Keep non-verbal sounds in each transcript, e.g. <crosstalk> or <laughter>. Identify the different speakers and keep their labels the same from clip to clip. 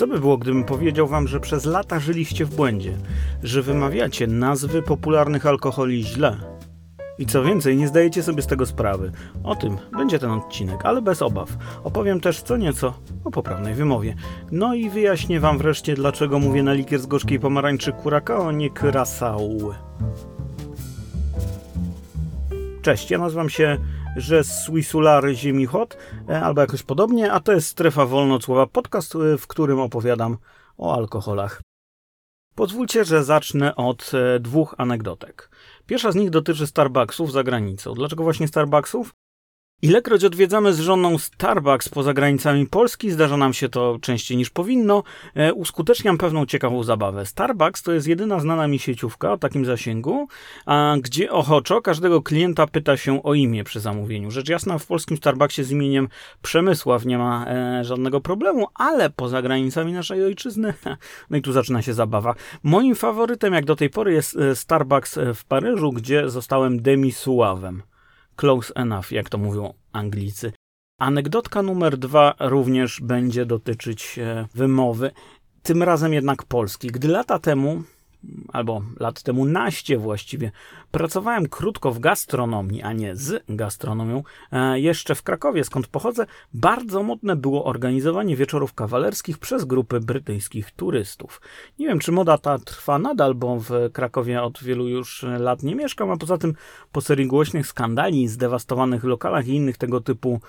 Speaker 1: Co by było, gdybym powiedział wam, że przez lata żyliście w błędzie, że wymawiacie nazwy popularnych alkoholi źle? I co więcej, nie zdajecie sobie z tego sprawy. O tym będzie ten odcinek, ale bez obaw. Opowiem też co nieco o poprawnej wymowie. No i wyjaśnię wam wreszcie, dlaczego mówię na likier z gorzkiej pomarańczy Curacao, nie Curaçao. Cześć, ja nazywam się że Swissular Ziemi Hot, e, albo jakoś podobnie, a to jest Strefa Wolnocłowa, podcast, e, w którym opowiadam o alkoholach. Pozwólcie, że zacznę od e, dwóch anegdotek. Pierwsza z nich dotyczy Starbucksów za granicą. Dlaczego właśnie Starbucksów? Ilekroć odwiedzamy z żoną Starbucks poza granicami Polski, zdarza nam się to częściej niż powinno, e, uskuteczniam pewną ciekawą zabawę. Starbucks to jest jedyna znana mi sieciówka o takim zasięgu, a gdzie ochoczo każdego klienta pyta się o imię przy zamówieniu. Rzecz jasna, w polskim Starbucksie z imieniem Przemysław nie ma e, żadnego problemu, ale poza granicami naszej ojczyzny, <laughs> no i tu zaczyna się zabawa. Moim faworytem jak do tej pory jest e, Starbucks w Paryżu, gdzie zostałem demisuławem. Close enough, jak to mówią Anglicy. Anegdotka numer dwa również będzie dotyczyć e, wymowy, tym razem jednak polski. Gdy lata temu albo lat temu naście właściwie, pracowałem krótko w gastronomii, a nie z gastronomią, e, jeszcze w Krakowie, skąd pochodzę, bardzo modne było organizowanie wieczorów kawalerskich przez grupy brytyjskich turystów. Nie wiem, czy moda ta trwa nadal, bo w Krakowie od wielu już lat nie mieszkam, a poza tym po serii głośnych skandali, zdewastowanych lokalach i innych tego typu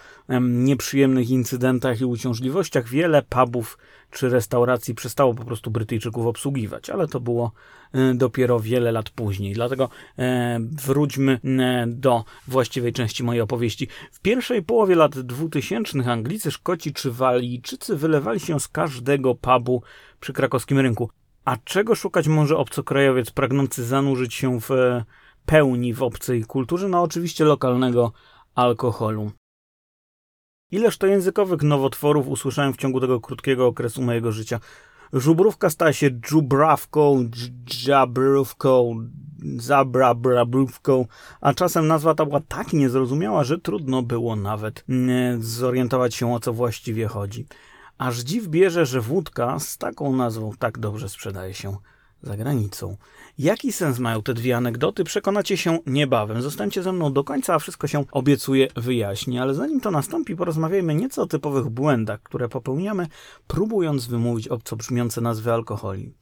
Speaker 1: nieprzyjemnych incydentach i uciążliwościach, wiele pubów czy restauracji przestało po prostu Brytyjczyków obsługiwać, ale to było e, dopiero wiele lat później. Dlatego e, wróćmy e, do właściwej części mojej opowieści. W pierwszej połowie lat 2000 Anglicy, Szkoci czy Walijczycy wylewali się z każdego pubu przy krakowskim rynku. A czego szukać może obcokrajowiec pragnący zanurzyć się w pełni w obcej kulturze? No oczywiście lokalnego alkoholu. Ileż to językowych nowotworów usłyszałem w ciągu tego krótkiego okresu mojego życia. Żubrówka stała się dżubrawką, dżabrówką, zabrabrabówką, a czasem nazwa ta była tak niezrozumiała, że trudno było nawet zorientować się o co właściwie chodzi. Aż dziw bierze, że wódka z taką nazwą tak dobrze sprzedaje się za granicą. Jaki sens mają te dwie anegdoty? Przekonacie się niebawem. Zostańcie ze mną do końca, a wszystko się obiecuję wyjaśni. Ale zanim to nastąpi, porozmawiajmy nieco o typowych błędach, które popełniamy, próbując wymówić obco brzmiące nazwy alkoholi.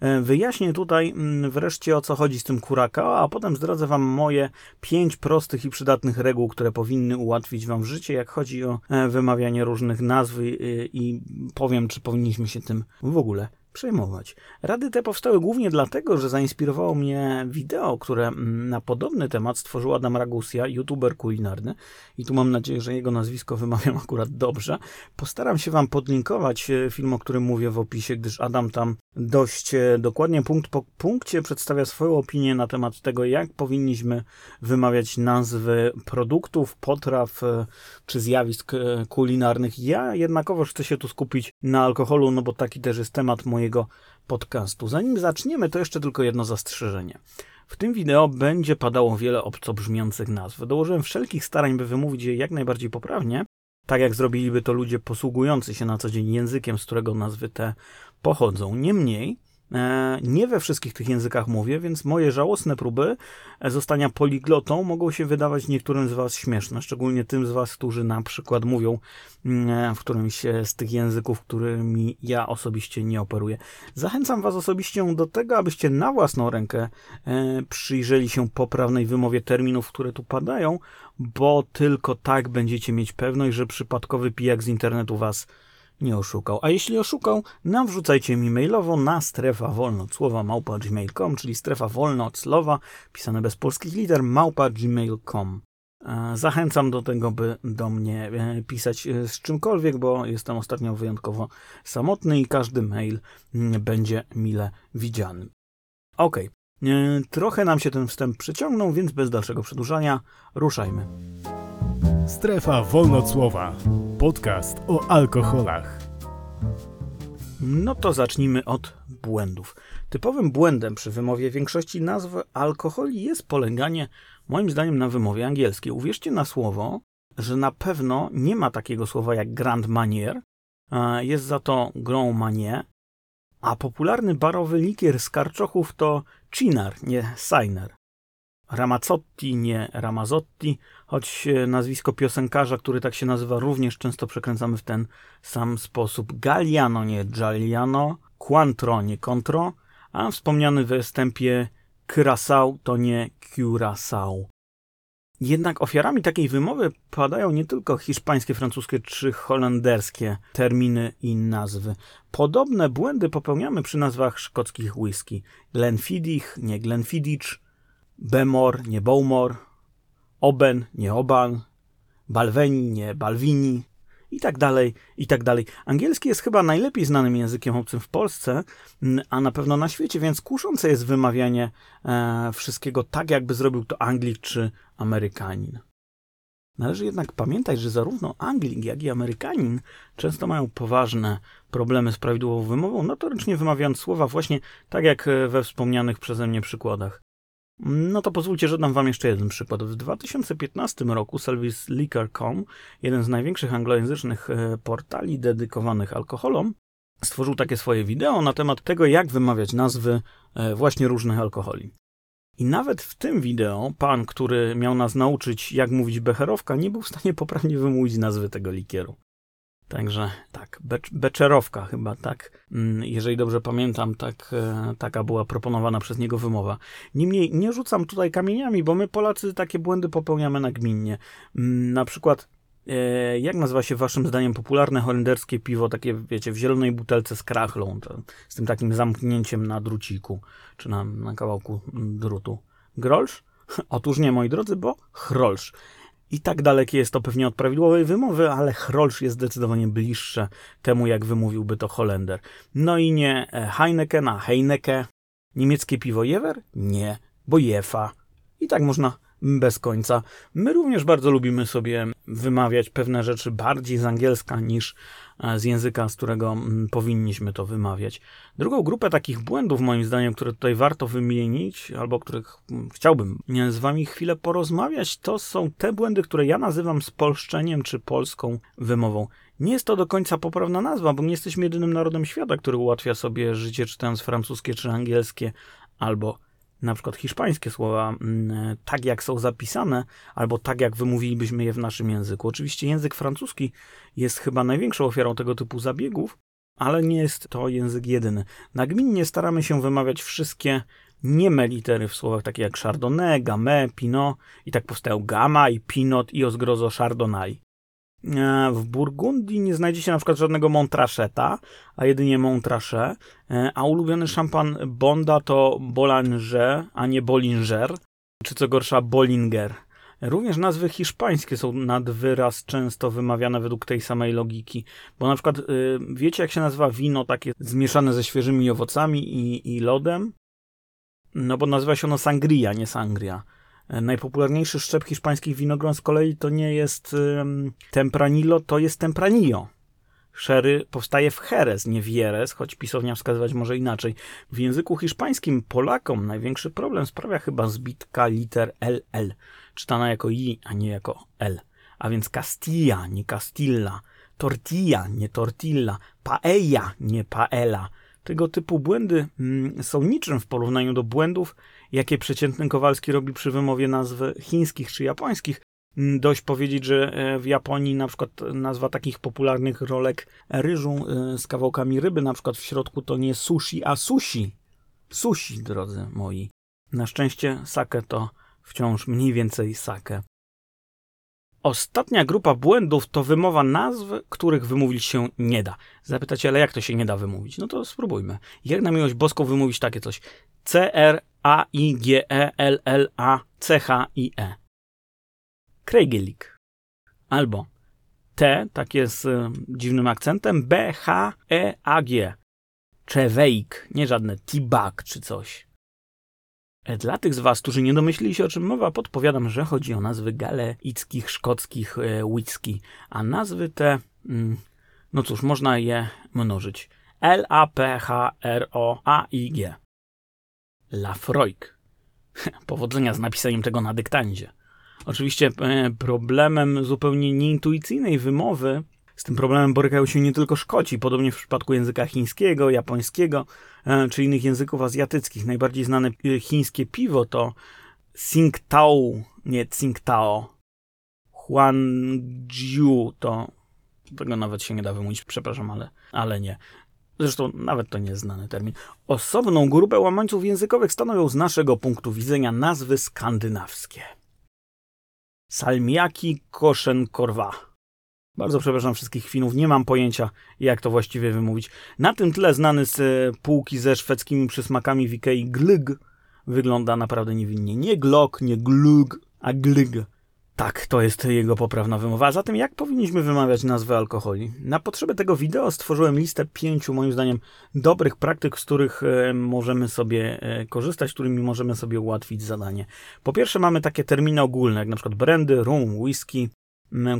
Speaker 1: E, wyjaśnię tutaj mm, wreszcie o co chodzi z tym kuraka, a potem zdradzę Wam moje pięć prostych i przydatnych reguł, które powinny ułatwić Wam życie, jak chodzi o e, wymawianie różnych nazw i powiem, czy powinniśmy się tym w ogóle przejmować. Rady te powstały głównie dlatego, że zainspirowało mnie wideo, które mm, na podobny temat stworzył Adam Ragusia, youtuber kulinarny. I tu mam nadzieję, że jego nazwisko wymawiam <laughs> akurat dobrze. Postaram się Wam podlinkować e, film, o którym mówię w opisie, gdyż Adam tam dość e, dokładnie punkt po punkcie przedstawia swoją opinię na temat tego, jak powinniśmy wymawiać nazwy produktów, potraw e, czy zjawisk kulinarnych. Ja jednakowoż chcę się tu skupić na alkoholu, no bo taki też jest temat mojej mojego podcastu. Zanim zaczniemy, to jeszcze tylko jedno zastrzeżenie. W tym wideo będzie padało wiele obco brzmiących nazw. Dołożyłem wszelkich starań, by wymówić je jak najbardziej poprawnie, tak jak zrobiliby to ludzie posługujący się na co dzień językiem, z którego nazwy te pochodzą. Niemniej, nie we wszystkich tych językach mówię, więc moje żałosne próby e, zostania poliglotą mogą się wydawać niektórym z Was śmieszne, szczególnie tym z Was, którzy na przykład mówią mm, e, w którymś z tych języków, którymi ja osobiście nie operuję. Zachęcam Was osobiście do tego, abyście na własną rękę przyjrzeli się poprawnej wymowie terminów, które tu padają, bo tylko tak będziecie mieć pewność, że przypadkowy pijak z internetu Was nie oszukał. A jeśli oszukał, nawrzucajcie mi mailowo na strefa wolnocłowa małpa gmail.com, czyli strefa wolnoclowa, pisane bez polskich liter, małpa gmail.com. E, zachęcam do tego, by do mnie e, pisać e, z czymkolwiek, bo jestem ostatnio wyjątkowo samotny i każdy mail mm, będzie mile widziany. Ok, trochę nam się ten wstęp przeciągnął, więc bez dalszego przedłużania ruszajmy.
Speaker 2: Strefa Wolnocłowa. Podcast o alkoholach.
Speaker 1: No to zacznijmy od błędów. Typowym błędem przy wymowie większości nazw alkoholi jest poleganie, moim zdaniem, na wymowie angielskiej. Uwierzcie na słowo, że na pewno nie ma takiego słowa jak Grand Manier, e, jest za to Grand Marnier, a popularny barowy likier z karczochów to Cinar, nie Sainer. Ramazzotti, nie Ramazotti, choć e, nazwisko piosenkarza, który tak się nazywa, również często przekręcamy w ten sam sposób. Galliano, nie Giuliano, Quantro, nie Contro, a wspomniany w występie Curaçao to nie Curaçao. Jednak ofiarami takiej wymowy padają nie tylko hiszpańskie, francuskie czy holenderskie terminy i nazwy. Podobne błędy popełniamy przy nazwach szkockich whisky. Glenfiddich, nie Glenfiddich, Bemor, nie Bowmore, Oben, nie Oban, Balveni, nie Balvini i tak dalej, i tak dalej. Angielski jest chyba najlepiej znanym językiem obcym w Polsce, a na pewno na świecie, więc kuszące jest wymawianie e, wszystkiego tak, jakby zrobił to Anglik czy Amerykanin. Należy jednak pamiętać, że zarówno Anglik, jak i Amerykanin często mają poważne problemy z prawidłową wymową, notorycznie wymawiając słowa właśnie tak jak we wspomnianych przeze mnie przykładach. No to pozwólcie, że dam wam jeszcze jeden przykład. W 2015 roku ServiceLiquor.com, jeden z największych anglojęzycznych e, portali dedykowanych alkoholom, stworzył takie swoje wideo na temat tego, jak wymawiać nazwy e, właśnie różnych alkoholi. I nawet w tym wideo pan, który miał nas nauczyć, jak mówić becherowka, nie był w stanie poprawnie wymówić nazwy tego likieru. Także tak, Beczerowka chyba, tak, mm, jeżeli dobrze pamiętam, tak, e, taka była proponowana przez niego wymowa. Niemniej nie rzucam tutaj kamieniami, bo my Polacy takie błędy popełniamy nagminnie. Mm, na przykład, e, jak nazywa się waszym zdaniem popularne holenderskie piwo, takie wiecie, w zielonej butelce z krachlą, z tym takim zamknięciem na druciku, czy na, na kawałku mm, drutu? Grolsz? <laughs> Otóż nie, moi drodzy, bo chrolsz. I tak dalekie jest to pewnie od prawidłowej wymowy, ale Hrolsz jest zdecydowanie bliższe temu, jak wymówiłby to Holender. No i nie e, Heineken, a Heineke. Niemieckie piwo Jewer? Nie, bo Jefa. I tak można bez końca. My również bardzo lubimy sobie wymawiać pewne rzeczy bardziej z angielska niż E, z języka, z którego mm, powinniśmy to wymawiać. Drugą grupę takich błędów, moim zdaniem, które tutaj warto wymienić, albo których mm, chciałbym z Wami chwilę porozmawiać, to są te błędy, które ja nazywam spolszczeniem czy polską wymową. Nie jest to do końca poprawna nazwa, bo nie jesteśmy jedynym narodem świata, który ułatwia sobie życie czytając francuskie czy angielskie, albo na przykład hiszpańskie słowa mm, tak, jak są zapisane, albo tak, jak wymówilibyśmy je w naszym języku. Oczywiście język francuski jest chyba największą ofiarą tego typu zabiegów, ale nie jest to język jedyny. Nagminnie staramy się wymawiać wszystkie nieme litery w słowach takie jak chardonnay, gamay, pinot i tak powstają gama i pinot i ozgrozo chardonnay. E, w Burgundii nie znajdzie się na przykład żadnego Montracheta, a jedynie Montrachet, e, a ulubiony szampan Bonda to Bollinger, a nie Bollinger, czy co gorsza Bollinger. Również nazwy hiszpańskie są nad wyraz często wymawiane według tej samej logiki, bo na przykład y, wiecie jak się nazywa wino takie zmieszane ze świeżymi owocami i, i lodem? No bo nazywa się ono sangria, nie sangria. E, najpopularniejszy szczep hiszpańskich winogron z kolei to nie jest Tempranillo, to jest Tempranillo. Sherry powstaje w Jerez, nie w Jerez, choć pisownia wskazywać może inaczej. W języku hiszpańskim Polakom największy problem sprawia chyba zbitka liter LL, czytana jako I, a nie jako L. A więc Castilla, nie Castilla, tortilla, nie tortilla, paella, nie paella. Tego typu błędy mm, są niczym w porównaniu do błędów, jakie przeciętny Kowalski robi przy wymowie nazw chińskich czy japońskich. Mm, dość powiedzieć, że e, w Japonii na przykład nazwa takich popularnych rolek ryżu e, z kawałkami ryby, na przykład w środku to nie sushi, a sushi. Sushi, drodzy moi. Na szczęście sake to wciąż mniej więcej sake. Ostatnia grupa błędów to wymowa nazw, których wymówić się nie da. Zapytacie, ale jak to się nie da wymówić? No to spróbujmy. Jak na miłość boską wymówić takie coś? C-R-A-I-G-E-L-L-A-C-H-I-E. Krejgelik. Albo T, takie z y, dziwnym akcentem, B-H-E-A-G. Czeweik, nie żadne Tibak czy coś. E, dla tych z Was, którzy nie domyślili się o czym mowa, podpowiadam, że chodzi o nazwy galeickich, szkockich e, whisky, a nazwy te, mm, no cóż, można je mnożyć. L-A-P-H-R-O-A-I-G. Lafroig. <laughs> Powodzenia z napisaniem tego na dyktandzie. Oczywiście e, problemem zupełnie nieintuicyjnej wymowy Z tym problemem borykają się nie tylko Szkoci, podobnie w przypadku języka chińskiego, japońskiego e, czy innych języków azjatyckich. Najbardziej znane e, chińskie piwo to Tsingtao, nie Tsingtao. Huangjiu to tego nawet się nie da wymówić, przepraszam, ale, ale nie. Zresztą nawet to nie jest znany termin. Osobną grupę łamańców językowych stanowią z naszego punktu widzenia nazwy skandynawskie. Salmiaki koszen korwa. Bardzo przepraszam wszystkich Finów, nie mam pojęcia, jak to właściwie wymówić. Na tym tle znany z e, półki ze szwedzkimi przysmakami w Ikei glug wygląda naprawdę niewinnie. Nie glok, nie glug, a glug. Tak, to jest jego poprawna wymowa. A zatem jak powinniśmy wymawiać nazwę alkoholi? Na potrzeby tego wideo stworzyłem listę pięciu, moim zdaniem, dobrych praktyk, z których e, możemy sobie e, korzystać, którymi możemy sobie ułatwić zadanie. Po pierwsze mamy takie terminy ogólne, jak na przykład brandy, rum, whisky,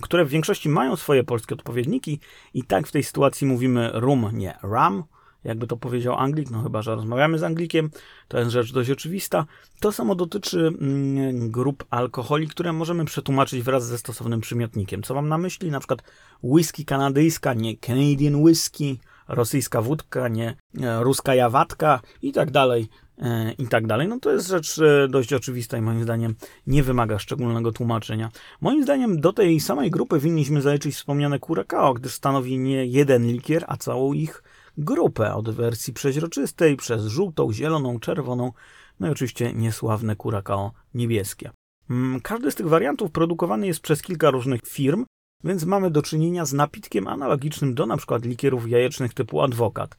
Speaker 1: które w większości mają swoje polskie odpowiedniki i tak w tej sytuacji mówimy rum, nie rum, jakby to powiedział Anglik, no chyba, że rozmawiamy z Anglikiem, to jest rzecz dość oczywista. To samo dotyczy mm, grup alkoholi, które możemy przetłumaczyć wraz ze stosownym przymiotnikiem. Co mam na myśli? Na przykład whisky kanadyjska, nie Canadian whisky, rosyjska wódka, nie e, ruska jawatka i tak dalej, e, i tak dalej. No to jest rzecz e, dość oczywista i moim zdaniem nie wymaga szczególnego tłumaczenia. Moim zdaniem do tej samej grupy winniśmy zaliczyć wspomniane Curacao, gdyż stanowi nie jeden likier, a całą ich grupę od wersji przeźroczystej przez żółtą, zieloną, czerwoną, no i oczywiście niesławne Curacao niebieskie. Mm, Każdy z tych wariantów produkowany jest przez kilka różnych firm, więc mamy do czynienia z napitkiem analogicznym do np. likierów jajecznych typu adwokat.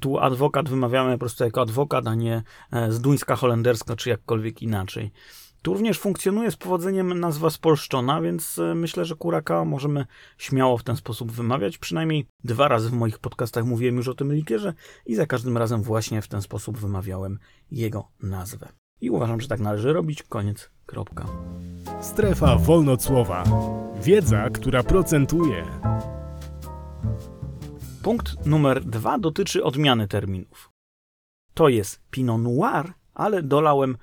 Speaker 1: Tu adwokat wymawiamy po prostu jako adwokat, a nie e, z duńska holenderska czy jakkolwiek inaczej. Tu również funkcjonuje z powodzeniem nazwa spolszczona, więc e, myślę, że Curacao możemy śmiało w ten sposób wymawiać. Przynajmniej dwa razy w moich podcastach mówiłem już o tym likierze i za każdym razem właśnie w ten sposób wymawiałem jego nazwę. I uważam, że tak należy robić. Koniec. Kropka.
Speaker 2: Strefa wolnocłowa. Wiedza, która procentuje.
Speaker 1: Punkt numer dwa dotyczy odmiany terminów. To jest Pinot Noir, ale dolałem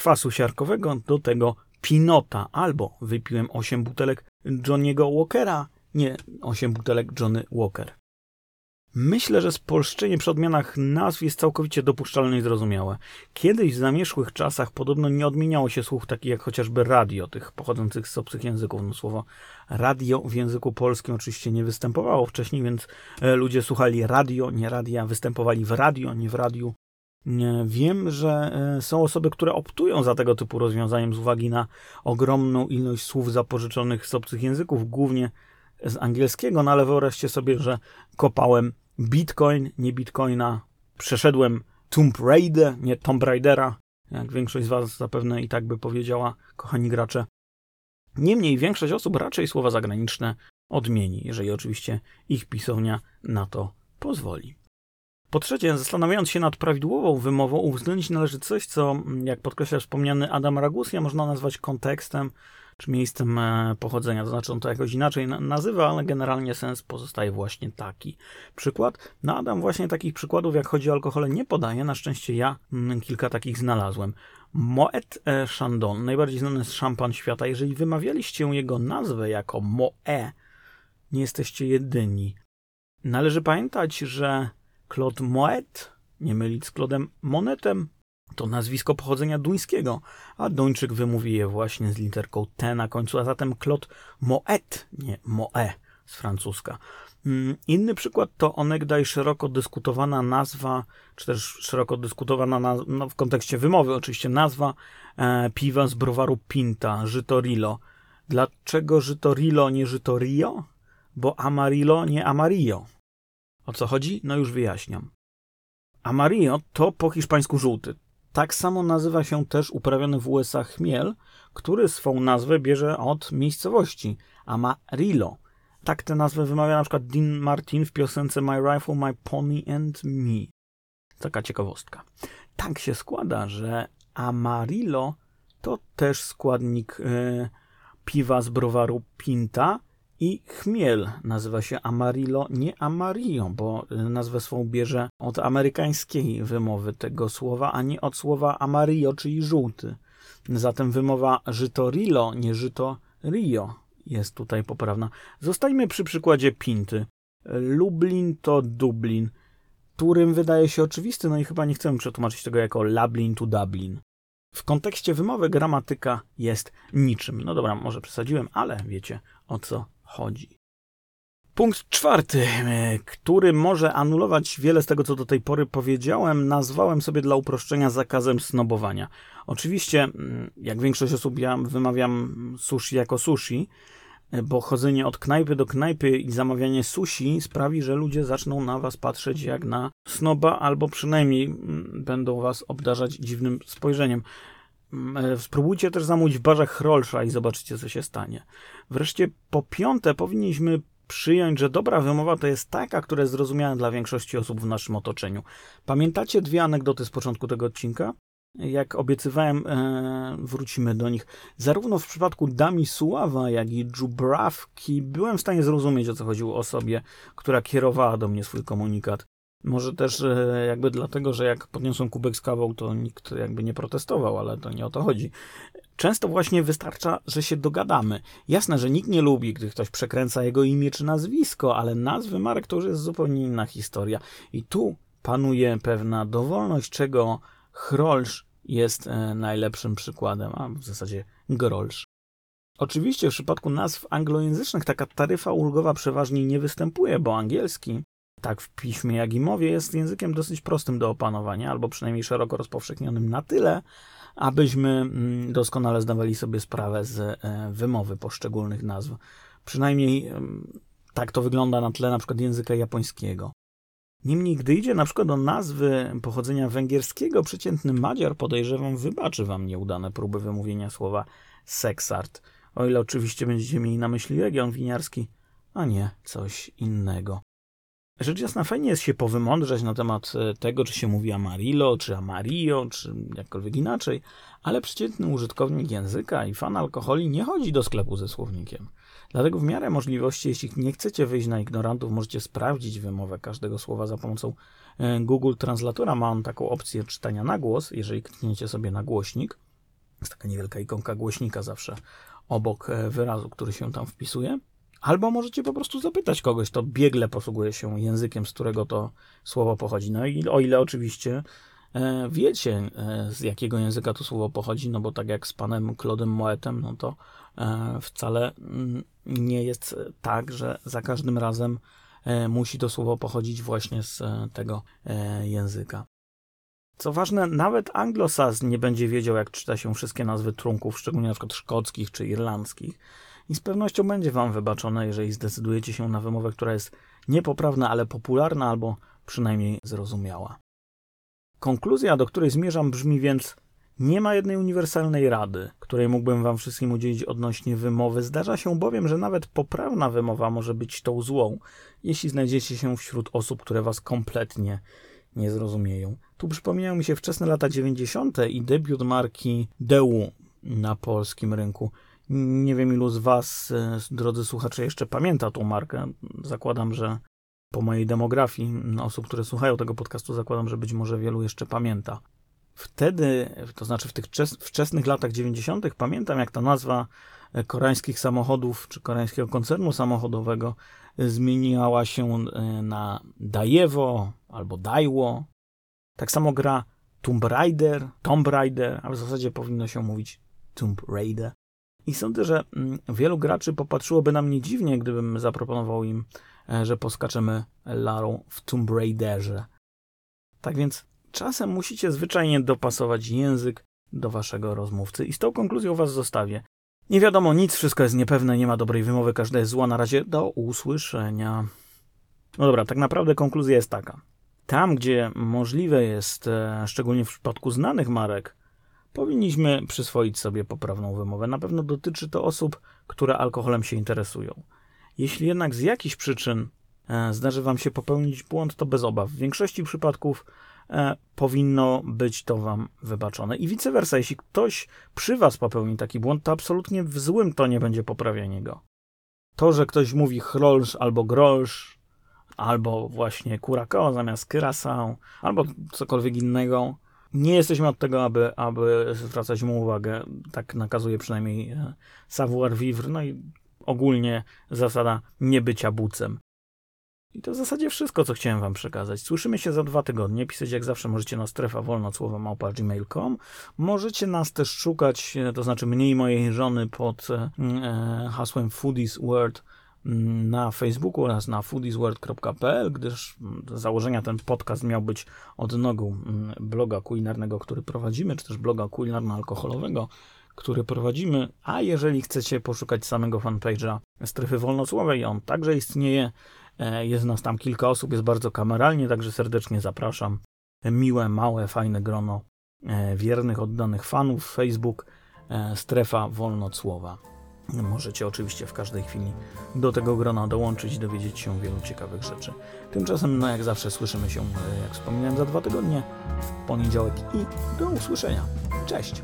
Speaker 1: kwasu siarkowego do tego Pinota, albo wypiłem 8 butelek Johnny'ego Walkera, nie 8 butelek Johnny Walker. Myślę, że spolszczenie przy odmianach nazw jest całkowicie dopuszczalne i zrozumiałe. Kiedyś w zamierzchłych czasach podobno nie odmieniało się słów takich jak chociażby radio, tych pochodzących z obcych języków. No słowo radio w języku polskim oczywiście nie występowało wcześniej, więc e, ludzie słuchali radio, nie radia, występowali w radio, nie w radiu. Wiem, że e, są osoby, które optują za tego typu rozwiązaniem z uwagi na ogromną ilość słów zapożyczonych z obcych języków, głównie z angielskiego, no ale wyobraźcie sobie, że kopałem Bitcoin, nie Bitcoina, przeszedłem Tomb Raider, nie Tomb Raidera, jak większość z Was zapewne i tak by powiedziała, kochani gracze. Niemniej większość osób raczej słowa zagraniczne odmieni, jeżeli oczywiście ich pisownia na to pozwoli. Po trzecie, zastanawiając się nad prawidłową wymową, uwzględnić należy coś, co, jak podkreśla wspomniany Adam Ragusia, można nazwać kontekstem czy miejscem e, pochodzenia. To znaczy, on to jakoś inaczej na- nazywa, ale generalnie sens pozostaje właśnie taki. Przykład? No, Adam właśnie takich przykładów, jak chodzi o alkohole, nie podaje. Na szczęście ja mm, kilka takich znalazłem. Moet e, Chandon, najbardziej znany jest szampan świata. Jeżeli wymawialiście jego nazwę jako Moe, nie jesteście jedyni. Należy pamiętać, że Claude Moet, nie mylić z Claudem Monetem, to nazwisko pochodzenia duńskiego, a Duńczyk wymówi je właśnie z literką T na końcu, a zatem Claude Moet, nie Moe z francuska. Mm, Inny przykład to onegdaj szeroko dyskutowana nazwa, czy też szeroko dyskutowana naz- no, w kontekście wymowy oczywiście nazwa e, piwa z browaru Pinta, Żytorillo. Dlaczego Żytorillo, nie Żytorio? Bo Amarillo, nie Amarillo. O co chodzi? No już wyjaśniam. Amarillo to po hiszpańsku żółty. Tak samo nazywa się też uprawiany w USA chmiel, który swą nazwę bierze od miejscowości Amarillo. Tak tę nazwę wymawia na przykład Dean Martin w piosence My Rifle, My Pony and Me. Taka ciekawostka. Tak się składa, że Amarillo to też składnik e, piwa z browaru Pinta i chmiel nazywa się Amarillo, nie Amarillo, bo e, nazwę swą bierze od amerykańskiej wymowy tego słowa, a nie od słowa Amarillo, czyli żółty. Zatem wymowa Żytorillo, nie Żyto Rio jest tutaj poprawna. Zostańmy przy przykładzie Pinty. Lublin to Dublin, którym wydaje się oczywisty, no i chyba nie chcemy przetłumaczyć tego jako Lublin to Dublin. W kontekście wymowy gramatyka jest niczym. No dobra, może przesadziłem, ale wiecie o co chodzi. Punkt czwarty, e, który może anulować wiele z tego, co do tej pory powiedziałem, nazwałem sobie dla uproszczenia zakazem snobowania. Oczywiście, mm, jak większość osób, ja wymawiam sushi jako sushi, e, bo chodzenie od knajpy do knajpy i zamawianie sushi sprawi, że ludzie zaczną na was patrzeć jak na snoba, albo przynajmniej mm, będą was obdarzać dziwnym spojrzeniem. Mm, e, Spróbujcie też zamówić w barze Chrolsza i zobaczycie, co się stanie. Wreszcie po piąte, powinniśmy przyjąć, że dobra wymowa to jest taka, która jest zrozumiała dla większości osób w naszym otoczeniu. Pamiętacie dwie anegdoty z początku tego odcinka? Jak obiecywałem, e, wrócimy do nich. Zarówno w przypadku Dami Suława, jak i Dżubrawki byłem w stanie zrozumieć, o co chodziło osobie, która kierowała do mnie swój komunikat. Może też e, jakby dlatego, że jak podniosłem kubek z kawą, to nikt jakby nie protestował, ale to nie o to chodzi. Często właśnie wystarcza, że się dogadamy. Jasne, że nikt nie lubi, gdy ktoś przekręca jego imię czy nazwisko, ale nazwy marek to już jest zupełnie inna historia. I tu panuje pewna dowolność, czego Chrolsz jest e, najlepszym przykładem, a w zasadzie Grolsz. Oczywiście w przypadku nazw anglojęzycznych taka taryfa ulgowa przeważnie nie występuje, bo angielski tak w piśmie, jak i mowie, jest językiem dosyć prostym do opanowania, albo przynajmniej szeroko rozpowszechnionym na tyle, abyśmy mm, doskonale zdawali sobie sprawę z e, wymowy poszczególnych nazw. Przynajmniej tak to wygląda na tle na przykład języka japońskiego. Niemniej, gdy idzie na przykład o nazwy pochodzenia węgierskiego, przeciętny Madziar podejrzewam wybaczy wam nieudane próby wymówienia słowa seksart, o ile oczywiście będziecie mieli na myśli region winiarski, a nie coś innego. Rzecz jasna, fajnie jest się powymądrzeć na temat e, tego, czy się mówi Amarillo, czy Amarillo, czy jakkolwiek inaczej, ale przeciętny użytkownik języka i fan alkoholi nie chodzi do sklepu ze słownikiem. Dlatego w miarę możliwości, jeśli nie chcecie wyjść na ignorantów, możecie sprawdzić wymowę każdego słowa za pomocą e, Google Translatora. Ma on taką opcję czytania na głos, jeżeli klikniecie sobie na głośnik. Jest taka niewielka ikonka głośnika zawsze obok e, wyrazu, który się tam wpisuje. Albo możecie po prostu zapytać kogoś, kto biegle posługuje się językiem, z którego to słowo pochodzi. No i o ile oczywiście e, wiecie, e, z jakiego języka to słowo pochodzi, no bo tak jak z panem Claudem Moetem, no to e, wcale mm, nie jest tak, że za każdym razem musi to słowo pochodzić właśnie z tego języka. Co ważne, nawet anglosas nie będzie wiedział, jak czyta się wszystkie nazwy trunków, szczególnie na przykład szkockich czy irlandzkich i z pewnością będzie Wam wybaczone, jeżeli zdecydujecie się na wymowę, która jest niepoprawna, ale popularna albo przynajmniej zrozumiała. Konkluzja, do której zmierzam, brzmi więc: Nie ma jednej uniwersalnej rady, której mógłbym Wam wszystkim udzielić odnośnie wymowy. Zdarza się bowiem, że nawet poprawna wymowa może być tą złą, jeśli znajdziecie się wśród osób, które Was kompletnie nie zrozumieją. Tu przypominają mi się wczesne lata 90. i debiut marki Deu na polskim rynku. Nie wiem, ilu z Was, e, drodzy słuchacze, jeszcze pamięta tą markę. Zakładam, że po mojej demografii osób, które słuchają tego podcastu, zakładam, że być może wielu jeszcze pamięta. Wtedy, to znaczy w tych wczesnych latach 90., pamiętam, jak ta nazwa e, koreańskich samochodów czy koreańskiego koncernu samochodowego zmieniała się e, na Dajewo albo Daiwo. Tak samo gra Tomb Raider, Tomb Raider, a w zasadzie powinno się mówić Tomb Raider. I sądzę, że mm, wielu graczy popatrzyłoby na mnie dziwnie, gdybym zaproponował im, e, że poskaczemy Larą w Tomb Raiderze. Tak więc czasem musicie zwyczajnie dopasować język do waszego rozmówcy. I z tą konkluzją was zostawię. Nie wiadomo nic, wszystko jest niepewne, nie ma dobrej wymowy, każda jest zła. Na razie do usłyszenia. No dobra, tak naprawdę konkluzja jest taka. Tam, gdzie możliwe jest, e, szczególnie w przypadku znanych marek, powinniśmy przyswoić sobie poprawną wymowę. Na pewno dotyczy to osób, które alkoholem się interesują. Jeśli jednak z jakichś przyczyn e, zdarzy Wam się popełnić błąd, to bez obaw. W większości przypadków e, powinno być to Wam wybaczone. I vice versa, jeśli ktoś przy Was popełni taki błąd, to absolutnie w złym tonie będzie poprawianie go. To, że ktoś mówi chrolsz albo grolsz, albo właśnie curacao zamiast kyrasał, albo cokolwiek innego, nie jesteśmy od tego, aby, aby zwracać mu uwagę. Tak nakazuje przynajmniej e, savoir vivre. No i ogólnie zasada niebycia bucem. I to w zasadzie wszystko, co chciałem wam przekazać. Słyszymy się za dwa tygodnie. Pisać jak zawsze możecie na strefa wolnocłowo.gmail.com. Możecie nas też szukać, e, to znaczy mnie i mojej żony pod e, hasłem Foodies World na Facebooku oraz na foodiesworld.pl, gdyż mm, z założenia ten podcast miał być odnogą mm, bloga kulinarnego, który prowadzimy, czy też bloga kulinarno-alkoholowego, który prowadzimy. A jeżeli chcecie poszukać samego fanpage'a Strefy Wolnocłowej, on także istnieje. E, Jest nas tam kilka osób, jest bardzo kameralnie, także serdecznie zapraszam. Miłe, małe, fajne grono e, wiernych, oddanych fanów. Facebook e, Strefa Wolnocłowa. Możecie oczywiście w każdej chwili do tego grona dołączyć, dowiedzieć się wielu ciekawych rzeczy. Tymczasem, no jak zawsze, słyszymy się, e, jak wspomniałem, za dwa tygodnie, w poniedziałek i do usłyszenia. Cześć!